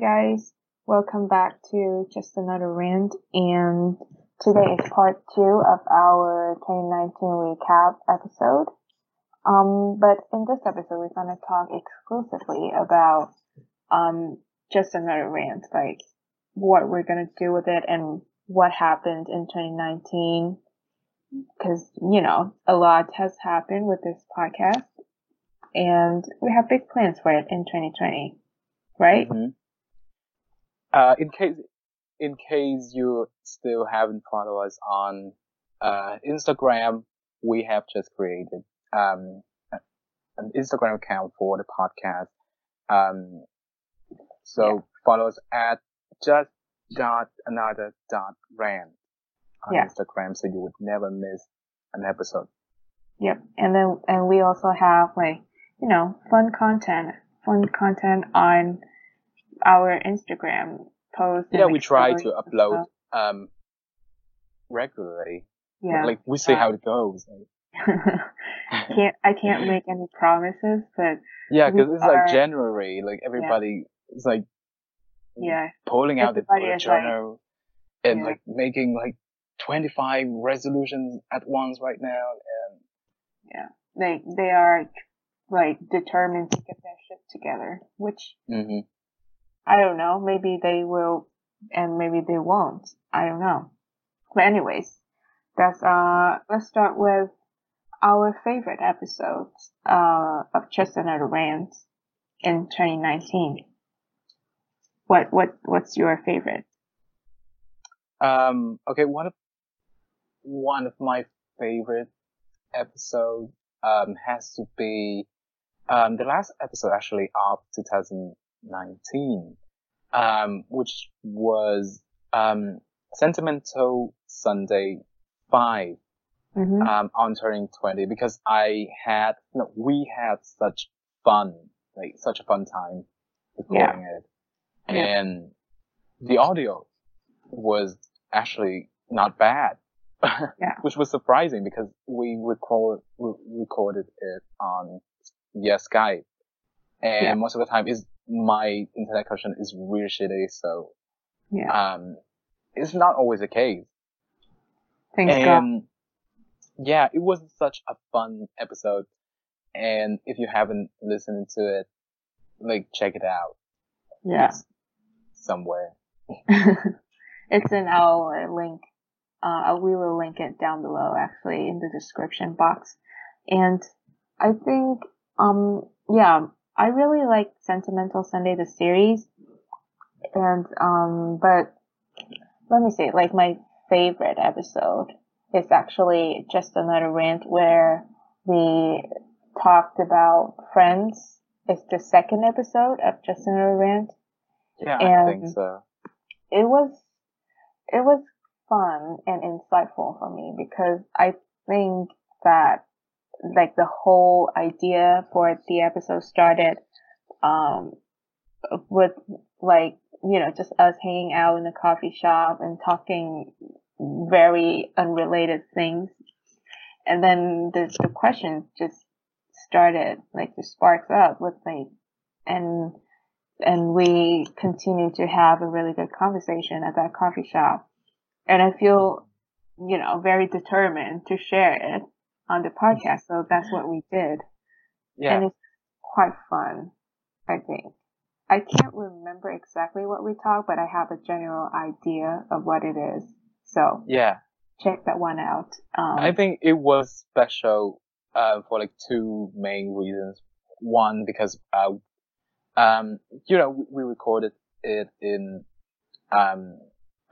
Guys, welcome back to Just Another Rant and today is part two of our 2019 recap episode. Um, but in this episode we're gonna talk exclusively about, um, Just Another Rant, like what we're gonna do with it and what happened in 2019. Cause, you know, a lot has happened with this podcast and we have big plans for it in 2020, right? Mhm. Uh, in case, in case you still haven't followed us on, uh, Instagram, we have just created, um, an Instagram account for the podcast. Um, so Yeah. follow us at just dot another dot rant on Yeah. Instagram so you would never miss an episode. Yep. And then, and we also have like, you know, fun content, fun content on our Instagram posts. Yeah, we try to upload, um, regularly. Yeah. Like, we see Uh, how it goes. can't, I can't make any promises, but Yeah, because it's are- like January, like everybody is like yeah, pulling out the Everybody bullet is like- journal and Yeah. like making like 25 resolutions at once right now. And yeah, they, they are like determined to get their shit together, which And hmm I don't know. Maybe they will and maybe they won't. I don't know. But anyways, that's uh let's start with our favorite episodes uh of Another Rant in 2019. What what what's your favorite? um, okay, one of one of my favorite episodes um has to be um the last episode actually of 2019, um, which was um Sentimental Sunday Five. Mm-hmm. um, on turning 20 because I had, no, we had such fun, like such a fun time recording it. Yeah. And the audio was actually not bad. Yeah. Which was surprising because we record, we recorded it on via Skype. And Yeah. most of the time is my internet connection is really shitty, so, yeah. um, it's not always the case. Thanks God. And yeah, it was such a fun episode. And if you haven't listened to it, like check it out. Yeah. It's somewhere. it's in our link. Uh, we will link it down below actually in the description box. And I think, um, yeah, I really like Sentimental Sunday, the series. And, um, but let me see, like my favorite episode is actually just another rant where we talked about friends. It's the second episode of just another rant Yeah, I think And- so. it was it was fun and insightful for me because I think that like the whole idea for the episode started um with like you know just us hanging out in the coffee shop and talking very unrelated things and then the the questions just started like the sparks up with like and and we continue to have a really good conversation at that coffee shop. And I feel, you know, very determined to share it on the podcast. So that's what we did. Yeah. And it's quite fun, I think. I can't remember exactly what we talked, but I have a general idea of what it is. So yeah. check that one out. Um, I think it was special, uh, for like two main reasons. One, because, uh, um, you know, we, we recorded it in, um,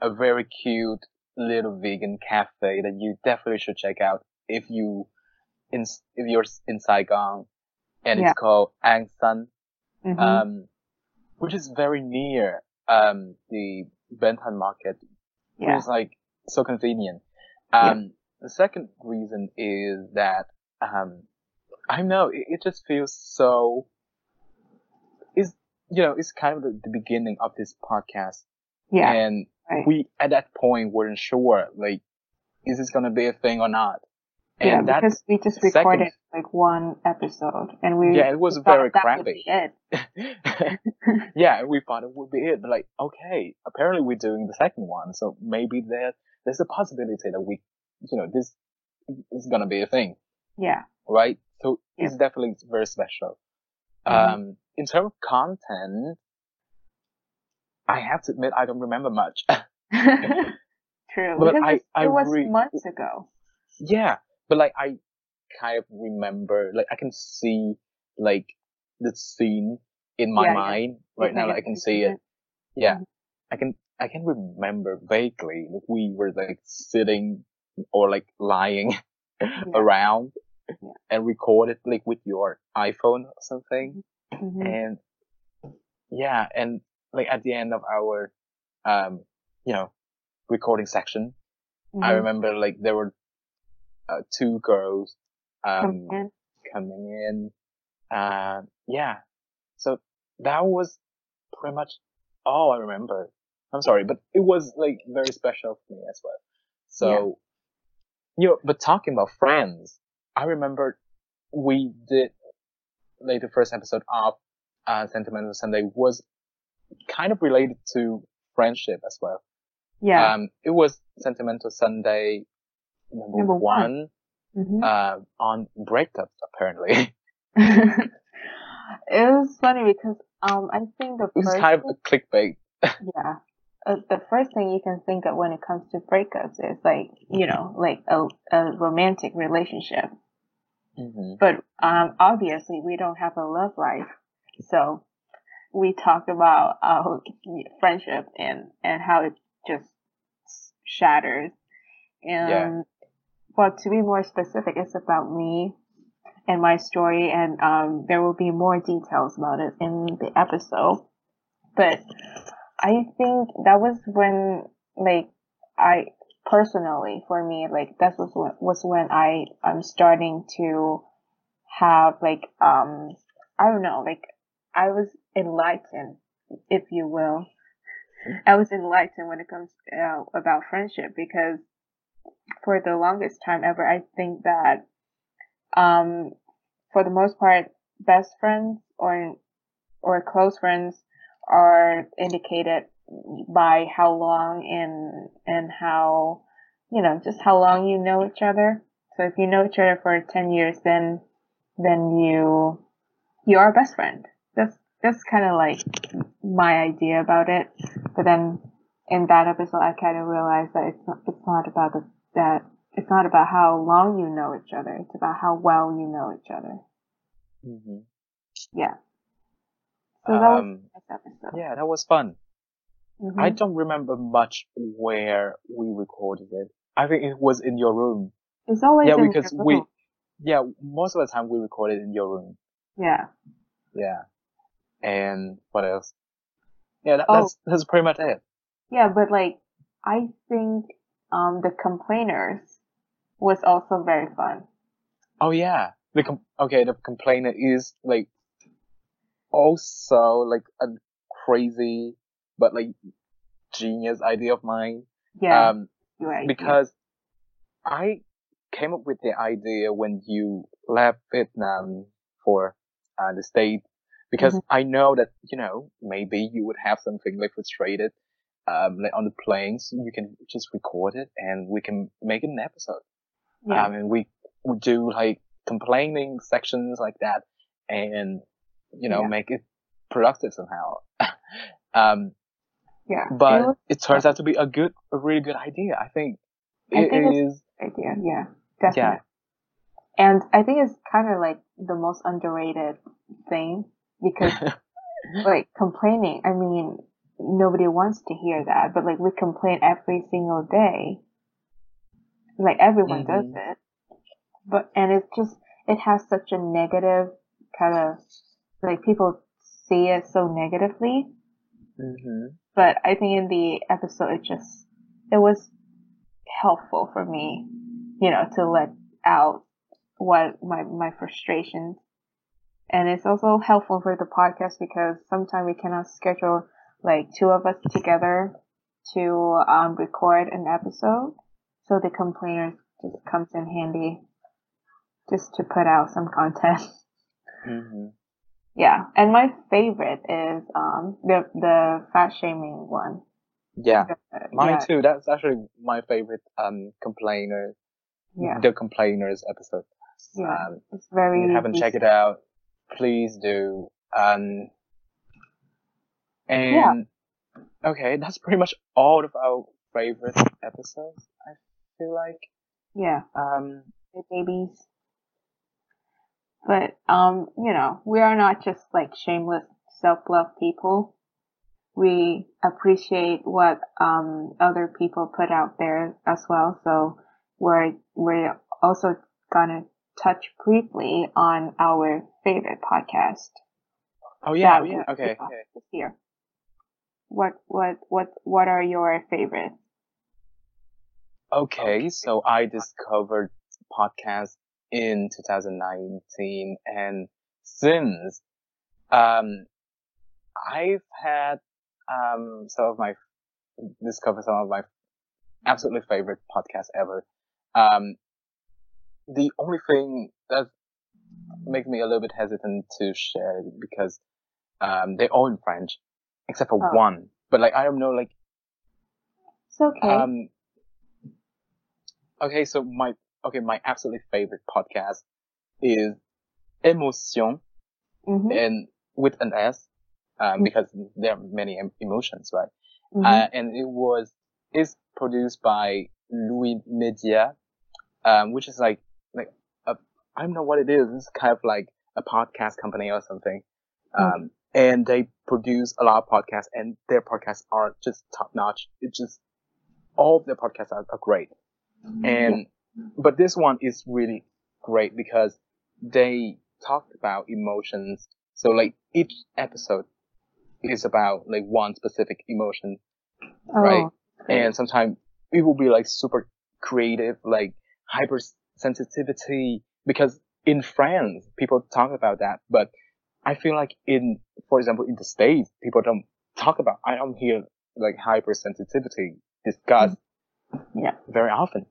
a very cute little vegan cafe that you definitely should check out if you, in, if you're in Saigon and Yeah. it's called Ang San, mhm. um, which is very near, um, the Ben Thanh market yeah. it's like so convenient. Yeah. Um, the second reason is that, um, I know, it, it just feels so, it's, you know, it's kind of the, the beginning of this podcast. Yeah. And right. we, at that point, weren't sure, like, is this gonna be a thing or not? And yeah, that because we just second- recorded like one episode, and we Yeah, it was very crappy. it. yeah, we thought it would be it, but like, okay, apparently we're doing the second one, so maybe there there's a possibility that we, you know, this is gonna be a thing, Yeah. right? So Yeah. it's definitely very special. Mhm. Um, in terms of content, I have to admit I don't remember much. True. But because I- it's- I it was re- months ago. yeah, but like I kind of remember, like I can see like the scene in my Yeah, yeah. mind right You now. Like, I can see it. Yeah, Mhm. I can I can remember vaguely like we were like sitting or like lying around Yeah. and recorded like with your iPhone or something. Mhm. And yeah, and like at the end of our um you know recording section, I Mhm. remember like there were uh, two girls um Come in. coming in. Uh, yeah. So that was pretty much all I remember. I'm sorry, but it was like very special for me as well. So, you know, but talking about friends, I remember we did like the first episode of uh, Sentimental Sunday was kind of related to friendship as well. Yeah. Um, it was Sentimental Sunday number, Number one, one. Mhm. uh, on breakups apparently. it was funny because um I think the it was first kind of a clickbait. yeah uh, the first thing you can think of when it comes to breakups is like you know like a a romantic relationship, hmm but um obviously we don't have a love life, so we talk about our friendship and and how it just shatters. And Yeah. Well, to be more specific, it's about me and my story, and um, there will be more details about it in the episode. But I think that was when, like, I personally, for me, like, that was when, was when I I'm starting to have like um I don't know, like I was enlightened, if you will. I was enlightened when it comes uh, about friendship because for the longest time ever, I think that um for the most part, best friends or or close friends are indicated by how long and and how you know just how long you know each other. So if you know each other for ten years, then then you you are a best friend. That's that's kind of like my idea about it. But then in that episode, I kind of realized that it's not it's not about the, that it's not about how long you know each other. It's about how well you know each other. hmm Yeah. So that was Um, this episode. yeah, that was fun. Mhm. I don't remember much where we recorded it. I think it was in your room. It's always yeah, in because your we, yeah, most of the time we recorded in your room. Yeah. Yeah. And what else? Yeah, that, Oh. that's, that's pretty much it. Yeah, but like I think um the complainers was also very fun. Oh yeah. The com- okay, the complainer is like also like a crazy but like genius idea of mine. Yeah. Um, right. because I came up with the idea when you left Vietnam for uh, the state because Mhm. I know that you know maybe you would have something like frustrated um like on the planes, you can just record it and we can make it an episode yeah. um and we we do like complaining sections like that and you know Yeah. make it productive somehow um yeah. but it was it turns out to be a good a really good idea I think I it think is idea. Yeah. Definitely. Yeah. And I think it's kind of like the most underrated thing because like complaining, I mean, nobody wants to hear that, but like we complain every single day. Like everyone does Mhm. it. But, and it's just, it has such a negative kind of, like people see it so negatively. hmm But I think in the episode, it just, it was helpful for me, you know, to let out what my, my frustrations. And it's also helpful for the podcast because sometimes we cannot schedule like two of us together to um, record an episode. So the complainers just comes in handy just to put out some content. hmm Yeah, and my favorite is um the the fat shaming one. Yeah, Uh, mine yeah, too. That's actually my favorite um complainer, Yeah, the complainers episode. yeah, Um, it's very. if you haven't checked it out, please do. Um, and okay, that's pretty much all of our favorite episodes. I feel like. Yeah, Um, the babies. But um, you know, we are not just like shameless self-love people. We appreciate what um other people put out there as well. So we're we're also gonna touch briefly on our favorite podcast. oh yeah, yeah. Okay, okay. This year. What what what what are your favorites? Okay, so I discovered podcast in 2019 and since, um, I've had, um, some of my, discovered some of my absolutely favorite podcasts ever. Um, the only thing that makes me a little bit hesitant to share because, um, they're all in French, except for Oh. one. But like, I don't know, like, It's okay. um, okay, so my okay, my absolutely favorite podcast is Emotion, hmm and with an S, um, Mhm. because there are many em- emotions, right? hmm Uh, and it was is produced by Louie Media, um, which is like like a I don't know what it is. It's kind of like a podcast company or something. Um, and they produce a lot of podcasts, and their podcasts are just top notch. It's just all of their podcasts are, are great. Mm-hmm. And but this one is really great because they talked about emotions. So like each episode is about like one specific emotion, oh, right? okay. and sometimes it will be like super creative, like hypersensitivity. Because in France, people talk about that, but I feel like in, for example, in the States, people don't talk about. I don't hear like hypersensitivity discussed Yeah. very often.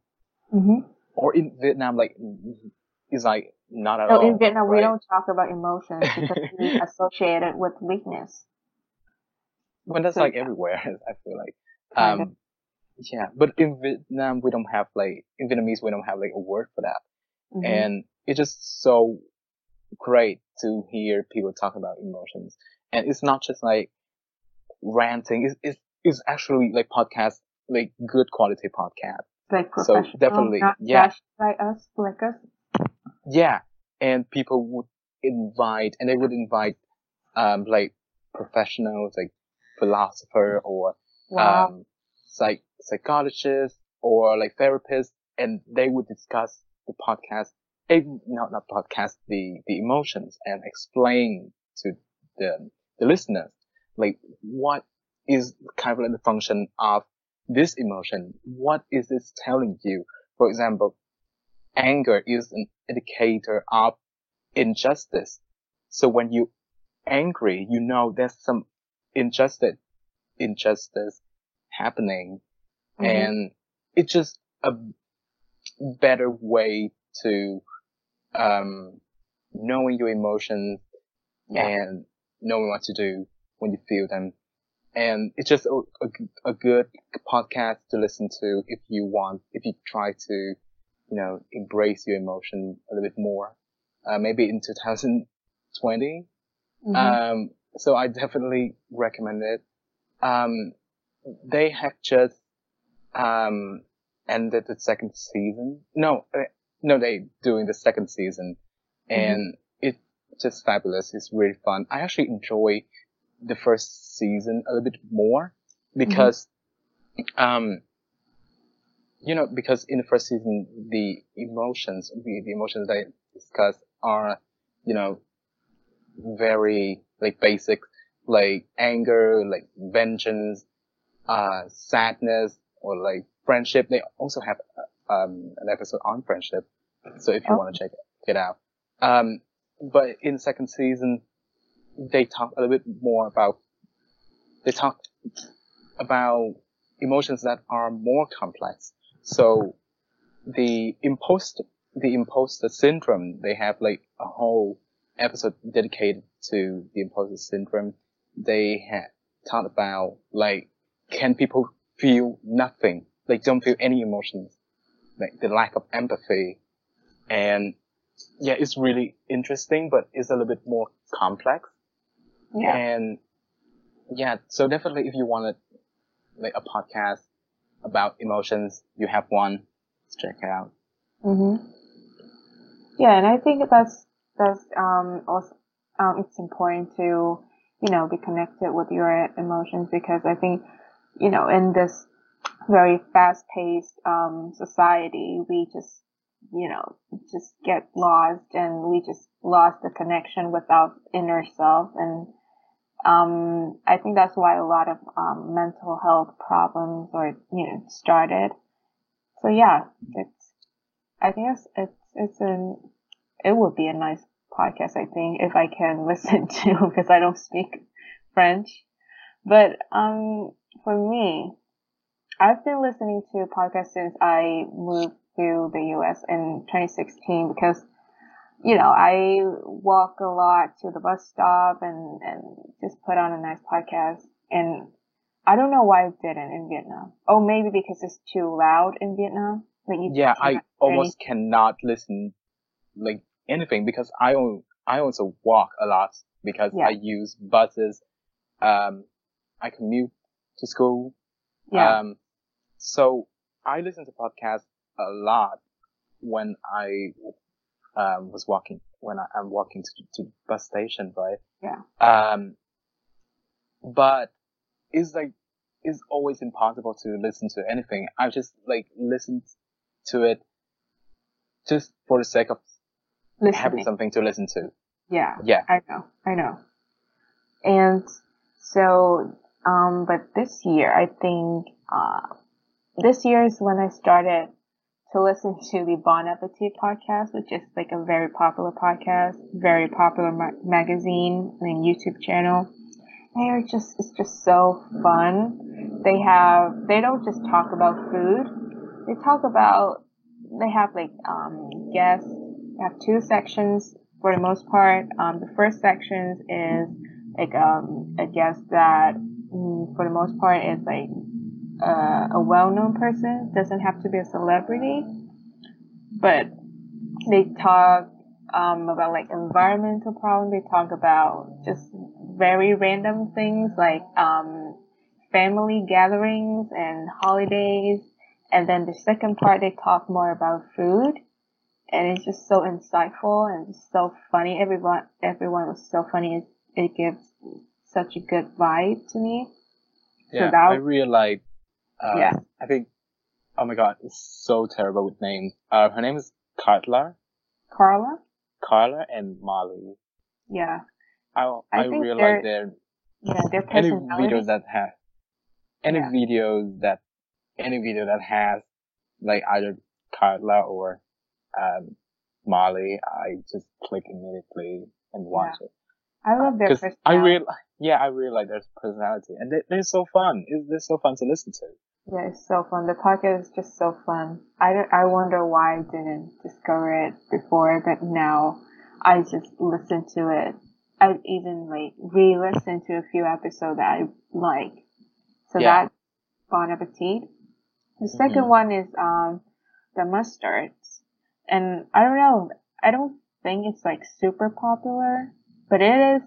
hmm Or in Vietnam, like it's like not at So all. in Vietnam, we don't talk about emotions because we associate it with weakness. But that's So, like yeah. everywhere. I feel like. Um, yeah, but in Vietnam we don't have like in Vietnamese we don't have like a word for that. Mhm. and it's just so great to hear people talk about emotions. And it's not just like ranting. It's it's, it's actually like podcast, like good quality podcast. like so definitely, not yeah. by us, like us. Yeah, and people would invite, and they would invite, um, like professionals, like philosopher or Wow. um, psych psychologists or like therapists, and they would discuss the podcast, eh, not not podcast, the the emotions, and explain to the the listeners like what is kind of like the function of this emotion. What is this telling you? For example, anger is an indicator of injustice. So when you angry, you know there's some injustice injustice happening Mhm. and it's just a better way to um knowing your emotions Yeah. and knowing what to do when you feel them and it's just a, a, a good podcast to listen to if you want if you try to you know embrace your emotion a little bit more uh, maybe in 2020 Mhm. um, so I definitely recommend it. Um, they have just, um, ended the second season. No, uh, no, they doing the second season and it's just fabulous. It's really fun. I actually enjoy the first season a little bit more because, um, you know, because in the first season, the emotions, the, the emotions they discuss are, you know, very like basic, like anger, like vengeance, uh, sadness, or like friendship. They also have um an episode on friendship, so if you Oh. want to check it out. Um, but in the second season, they talk a little bit more about they talk about emotions that are more complex. So the impulse the imposter syndrome. They have like a whole episode dedicated to the imposter syndrome. They had talked about like, can people feel nothing? They don't feel any emotions, like the lack of empathy. And yeah, it's really interesting, but it's a little bit more complex. Yeah. And yeah, so definitely if you wanted like a podcast about emotions, you have one. Let's check it out. Mhm. Yeah, and I think that's that's um also um it's important to you know be connected with your emotions because I think you know in this very fast paced um society. We just you know just get lost and we just lost the connection with our inner self. And um I think that's why a lot of um mental health problems or you know started. So yeah it's I think it's it's it's an it would be a nice podcast I think if I can listen to because I don't speak French. But um for me I've been listening to podcasts since I moved to the US in 2016 because you know, I walk a lot to the bus stop and, and just put on a nice podcast. And I don't know why I didn't in Vietnam. Oh, maybe because it's too loud in Vietnam. Like yeah, I almost cannot listen like anything because I I also walk a lot because yeah. I use buses. Um, I commute to school. Yeah. Um, so I listen to podcasts a lot when I um, was walking when I, am walking to, to bus station, right? Yeah. Um, but it's like it's always impossible to listen to anything. I just like listened to it just for the sake of Listening. having something to listen to. Yeah. Yeah. I know. I know. And so, um, but this year, I think, uh, this year is when I started to listen to the Bon Appetit podcast, which is like a very popular podcast, very popular ma- magazine and YouTube channel. They are just, it's just so fun. They have, they don't just talk about food. They talk about, they have like, um, guests. They have two sections for the most part. Um, the first section is like, um, a guest that, mm, for the most part is like uh, a well-known person. Doesn't have to be a celebrity but they talk um, about like environmental problems they talk about just very random things like um, family gatherings and holidays. And then the second part they talk more about food. And it's just so insightful and just so funny. Everyone everyone was so funny. It, it gives such a good vibe to me. Yeah so that, i really like uh, yeah. I think, oh my god, it's so terrible with names. Uh, her name is Carla. Carla? Carla and Molly. Yeah. I, I, I really like their, yeah, their any video that has, any yeah. videos that, any video that has, like either Carla or, um, Molly, I just click immediately and watch yeah. it. I love their personality. I really, yeah, I really like their personality, and they, they're so fun. It's, they're so fun to listen to. Yeah, it's so fun. The podcast is just so fun. I, I wonder why I didn't discover it before, but now I just listen to it. I even like re-listen to a few episodes that I like. So yeah. that's Bon Appetit. The 2nd mm-hmm. one is um the mustards, and I don't know. I don't think it's like super popular, but it is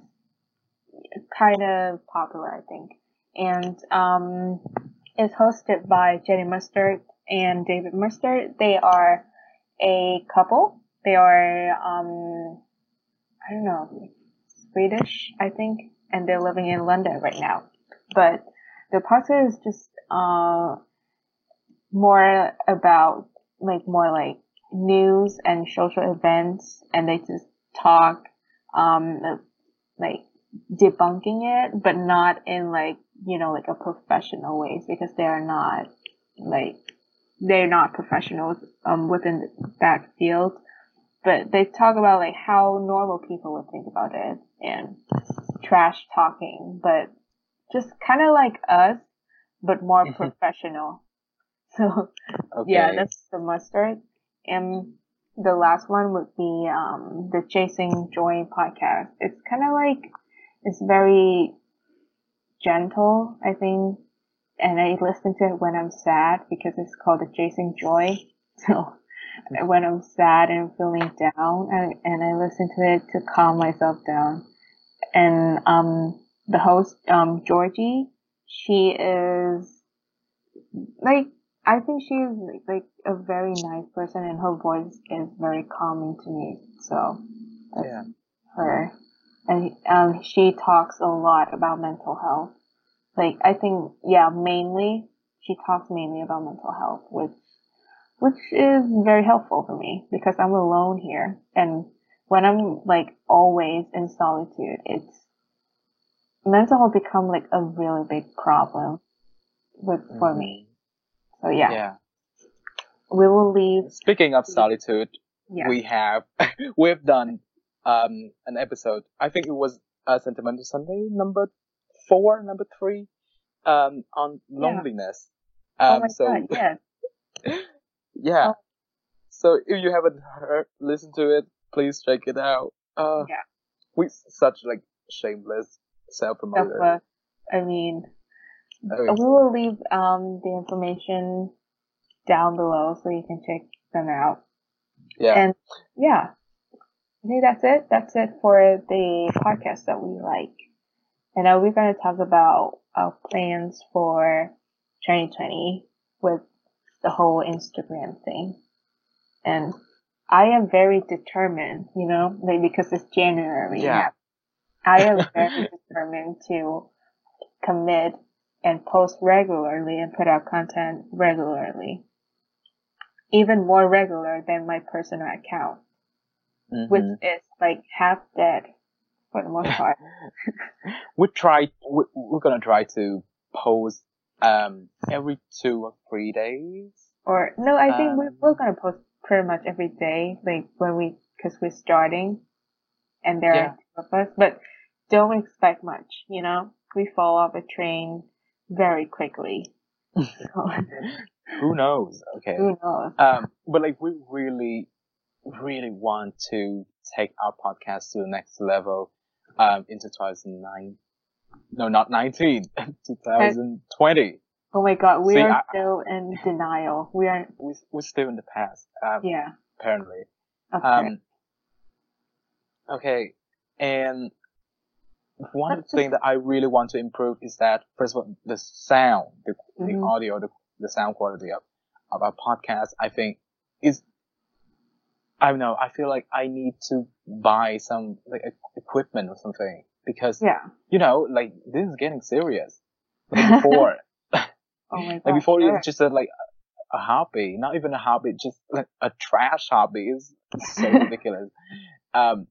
kind of popular, I think. And um, is hosted by Jenny Mustard and David Mustard. They are a couple. They are, um, I don't know, Swedish, I think, and they're living in London right now. But the podcast is just uh, more about like more like news and social events, and they just talk um, like debunking it, but not in like, you know, like a professional ways because they are not like, they're not professionals, um, within that field. But they talk about like how normal people would think about it and trash talking, but just kind of like us, but more professional. So, okay. yeah, that's the mustard. And the last one would be um, the Chasing Joy podcast. It's kind of like it's very gentle, I think, and I listen to it when I'm sad because it's called the Chasing Joy. So when I'm sad and feeling down, and, and I listen to it to calm myself down. And um, the host, um, Georgie, she is like I think she's like a very nice person, and her voice is very calming to me. So yeah, her, and um, she talks a lot about mental health. Like I think, yeah, mainly she talks mainly about mental health, which which is very helpful for me because I'm alone here, and when I'm like always in solitude, it's mental health become like a really big problem with for mm-hmm. me. So yeah. Yeah. We will leave. Speaking of solitude, yeah. we have we've done um an episode. I think it was uh, Sentimental Sunday number four, number three, um on loneliness. Yeah. Oh um, oh my so, god! Yes. yeah. Oh. So if you haven't heard, listened to it, please check it out. Uh, yeah. We such like shameless self promoter. I mean, we will leave um the information down below so you can check them out. Yeah. And yeah, I think that's it. That's it for the podcast that we like. And now we're going to talk about our plans for 2020 with the whole Instagram thing. And I am very determined, you know, like because it's January. Yeah. I am very determined to commit and post regularly and put out content regularly. Even more regular than my personal account, mm-hmm. which is like half dead for the most part. we try, we, we're gonna try to post, um, every two or three days. Or, no, I think um, we're, we're gonna post pretty much every day, like when we, cause we're starting and there yeah. are two of us, but don't expect much, you know? We fall off a train very quickly. Who knows? Okay. Who knows? Um, but like we really, really want to take our podcast to the next level, um, into 2009. No, not 19, 2020. Oh my god, we See, are I, still in denial. We are. We, we're still in the past. Um, yeah. Apparently. Okay. Um, okay. And one thing that I really want to improve is that first of all, the sound, the, mm-hmm. the audio, the, the sound quality of, of our podcast, I think is, I don't know, I feel like I need to buy some like equipment or something because, yeah. you know, like this is getting serious. Like before, oh my God, like before sure. it's just a, like a hobby, not even a hobby, just like a trash hobby is so ridiculous. Um,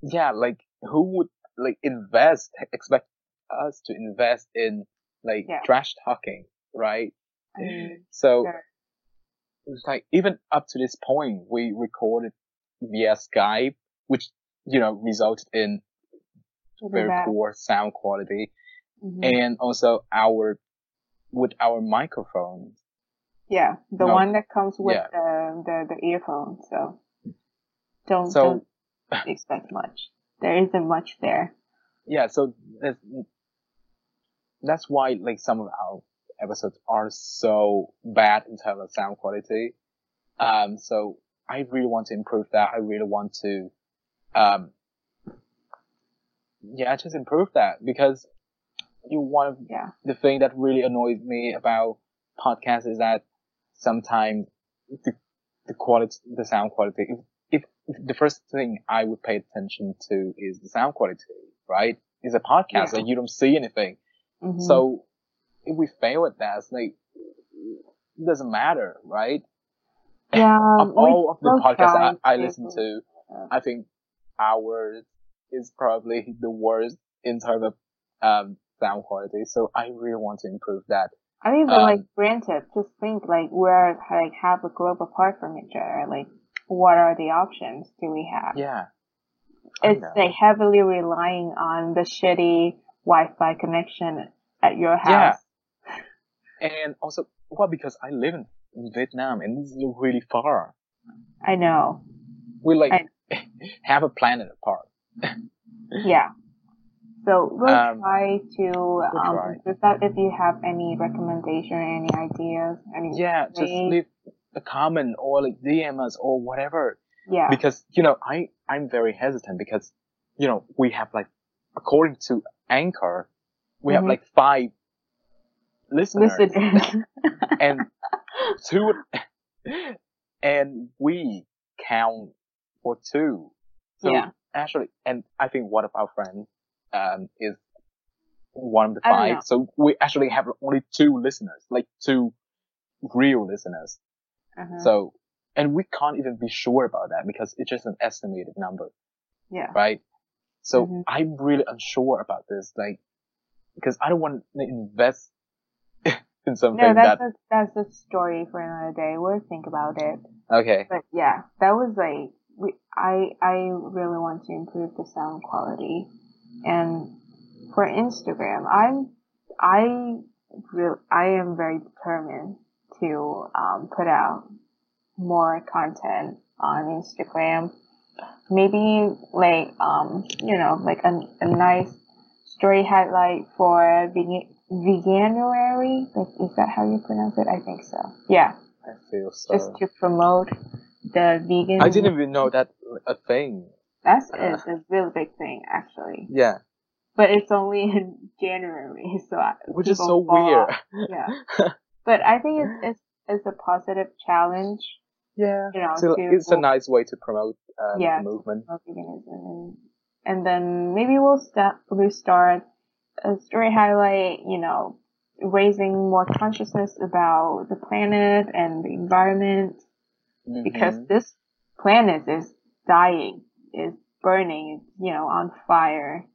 yeah, like who would like invest, expect us to invest in like yeah. trash talking, right? so it's like even up to this point, we recorded via Skype, which you know resulted in very poor sound quality, mm-hmm. and also our with our microphones. Yeah, the no, one that comes with yeah. the, the the earphone. So don't so, don't expect much there isn't much there. Yeah, so that's, why like some of our episodes are so bad in terms of sound quality. Um, so I really want to improve that. I really want to, um, yeah, just improve that because you one of yeah. the thing that really annoys me about podcasts is that sometimes the the quality, the sound quality, the first thing I would pay attention to is the sound quality, right? It's a podcast yeah. and you don't see anything. Mm-hmm. So if we fail at that, it's like, it doesn't matter, right? Yeah. of all of the podcasts I, I listen to, I think ours is probably the worst in terms of, um, sound quality. So I really want to improve that. I mean, but um, like, granted, just think like we're like half a globe apart from each other. Like, what are the options do we have? Yeah. It's like heavily relying on the shitty Wi-Fi connection at your house. Yeah. And also, well, because I live in Vietnam and this is really far. I know. We like I... have a planet apart. yeah. So we'll um, try to we'll um try. that if you have any recommendation, any ideas, any yeah, just leave a comment or like DM us or whatever. Yeah. Because you know I I'm very hesitant because you know we have like according to Anchor we mm-hmm. have like five listeners and two and we count for two. So yeah. actually, and I think one of our friends um, is one of the five. So we actually have only two listeners, like two real listeners. Uh-huh. So, and we can't even be sure about that because it's just an estimated number. Yeah. Right? So mm-hmm. I'm really unsure about this, like, because I don't want to invest in something no, that's that... A, that's a story for another day. We'll think about it. Okay. But yeah, that was like, we, I, I really want to improve the sound quality and for Instagram, I'm, I really, I am very determined to, um, put out more content on Instagram. Maybe like, um, you know, like a, a nice story highlight for Veganuary. Like, is that how you pronounce it? I think so. Yeah. I feel so. Just to promote the vegan. I didn't even know that a thing. That's uh, it's a really big thing, actually. Yeah but it's only in January, so which is so weird. Yeah, but I think it's it's it's a positive challenge. Yeah, you know, so it's a nice way to promote um, yeah, the movement. And, and then maybe we'll start we start a story highlight. You know, raising more consciousness about the planet and the environment, mm-hmm. because this planet is dying, is burning, you know, on fire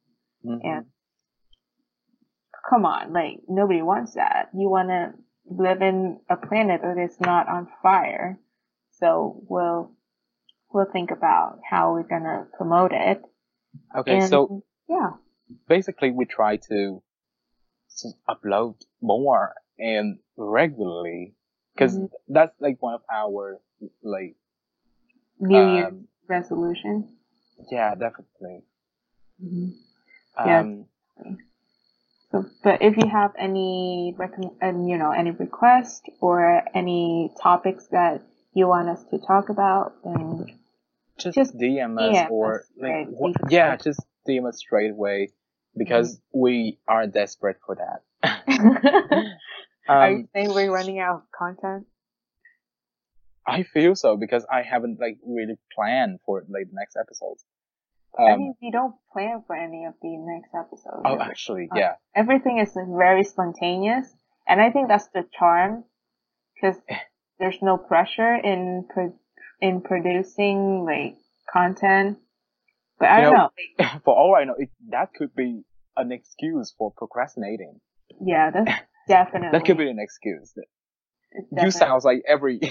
Mm-hmm. And come on, like nobody wants that. You want to live in a planet that is not on fire. So we'll we'll think about how we're gonna promote it. Okay, and, so yeah, basically we try to upload more and regularly because mm-hmm. that's like one of our like New um, Year's resolution. Yeah, definitely. Mm-hmm. Um, So, but if you have any recommend, you know, any requests or any topics that you want us to talk about, then just, just DM us DM or us, like, right? what, yeah, just DM us straight away because mm-hmm. we are desperate for that. um, are you saying we're running out of content? I feel so because I haven't like really planned for like the next episodes. Um, I mean, we don't plan for any of the next episodes. Oh, actually, uh, yeah. everything is very spontaneous, and I think that's the charm, because there's no pressure in pro- in producing like content. But I you don't know. know. for all I know, it, that could be an excuse for procrastinating. Yeah, that's definitely. that could be an excuse. You sounds like every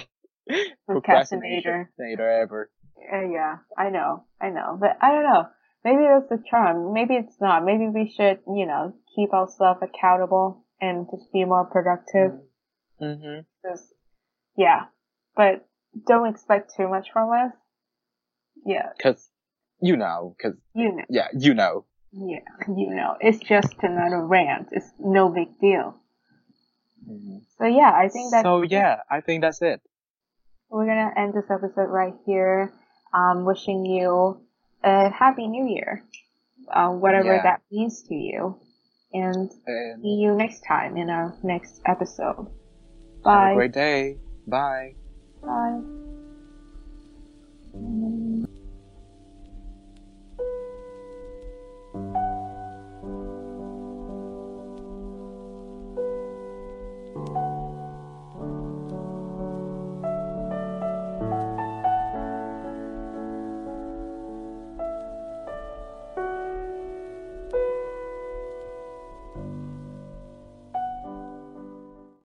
procrastinator ever. Uh, yeah, I know, I know, but I don't know. Maybe that's the charm. Maybe it's not. Maybe we should, you know, keep ourselves accountable and just be more productive. Mm-hmm. Cause, yeah, but don't expect too much from us. Yeah. Cause, you know, cause, you know. yeah, you know. Yeah, you know. It's just another rant. It's no big deal. Mm-hmm. So yeah, I think that. So yeah, I think that's it. We're gonna end this episode right here um, wishing you a happy new year, uh, whatever yeah. that means to you. And, and, see you next time in our next episode. Bye. Have a great day. Bye. Bye.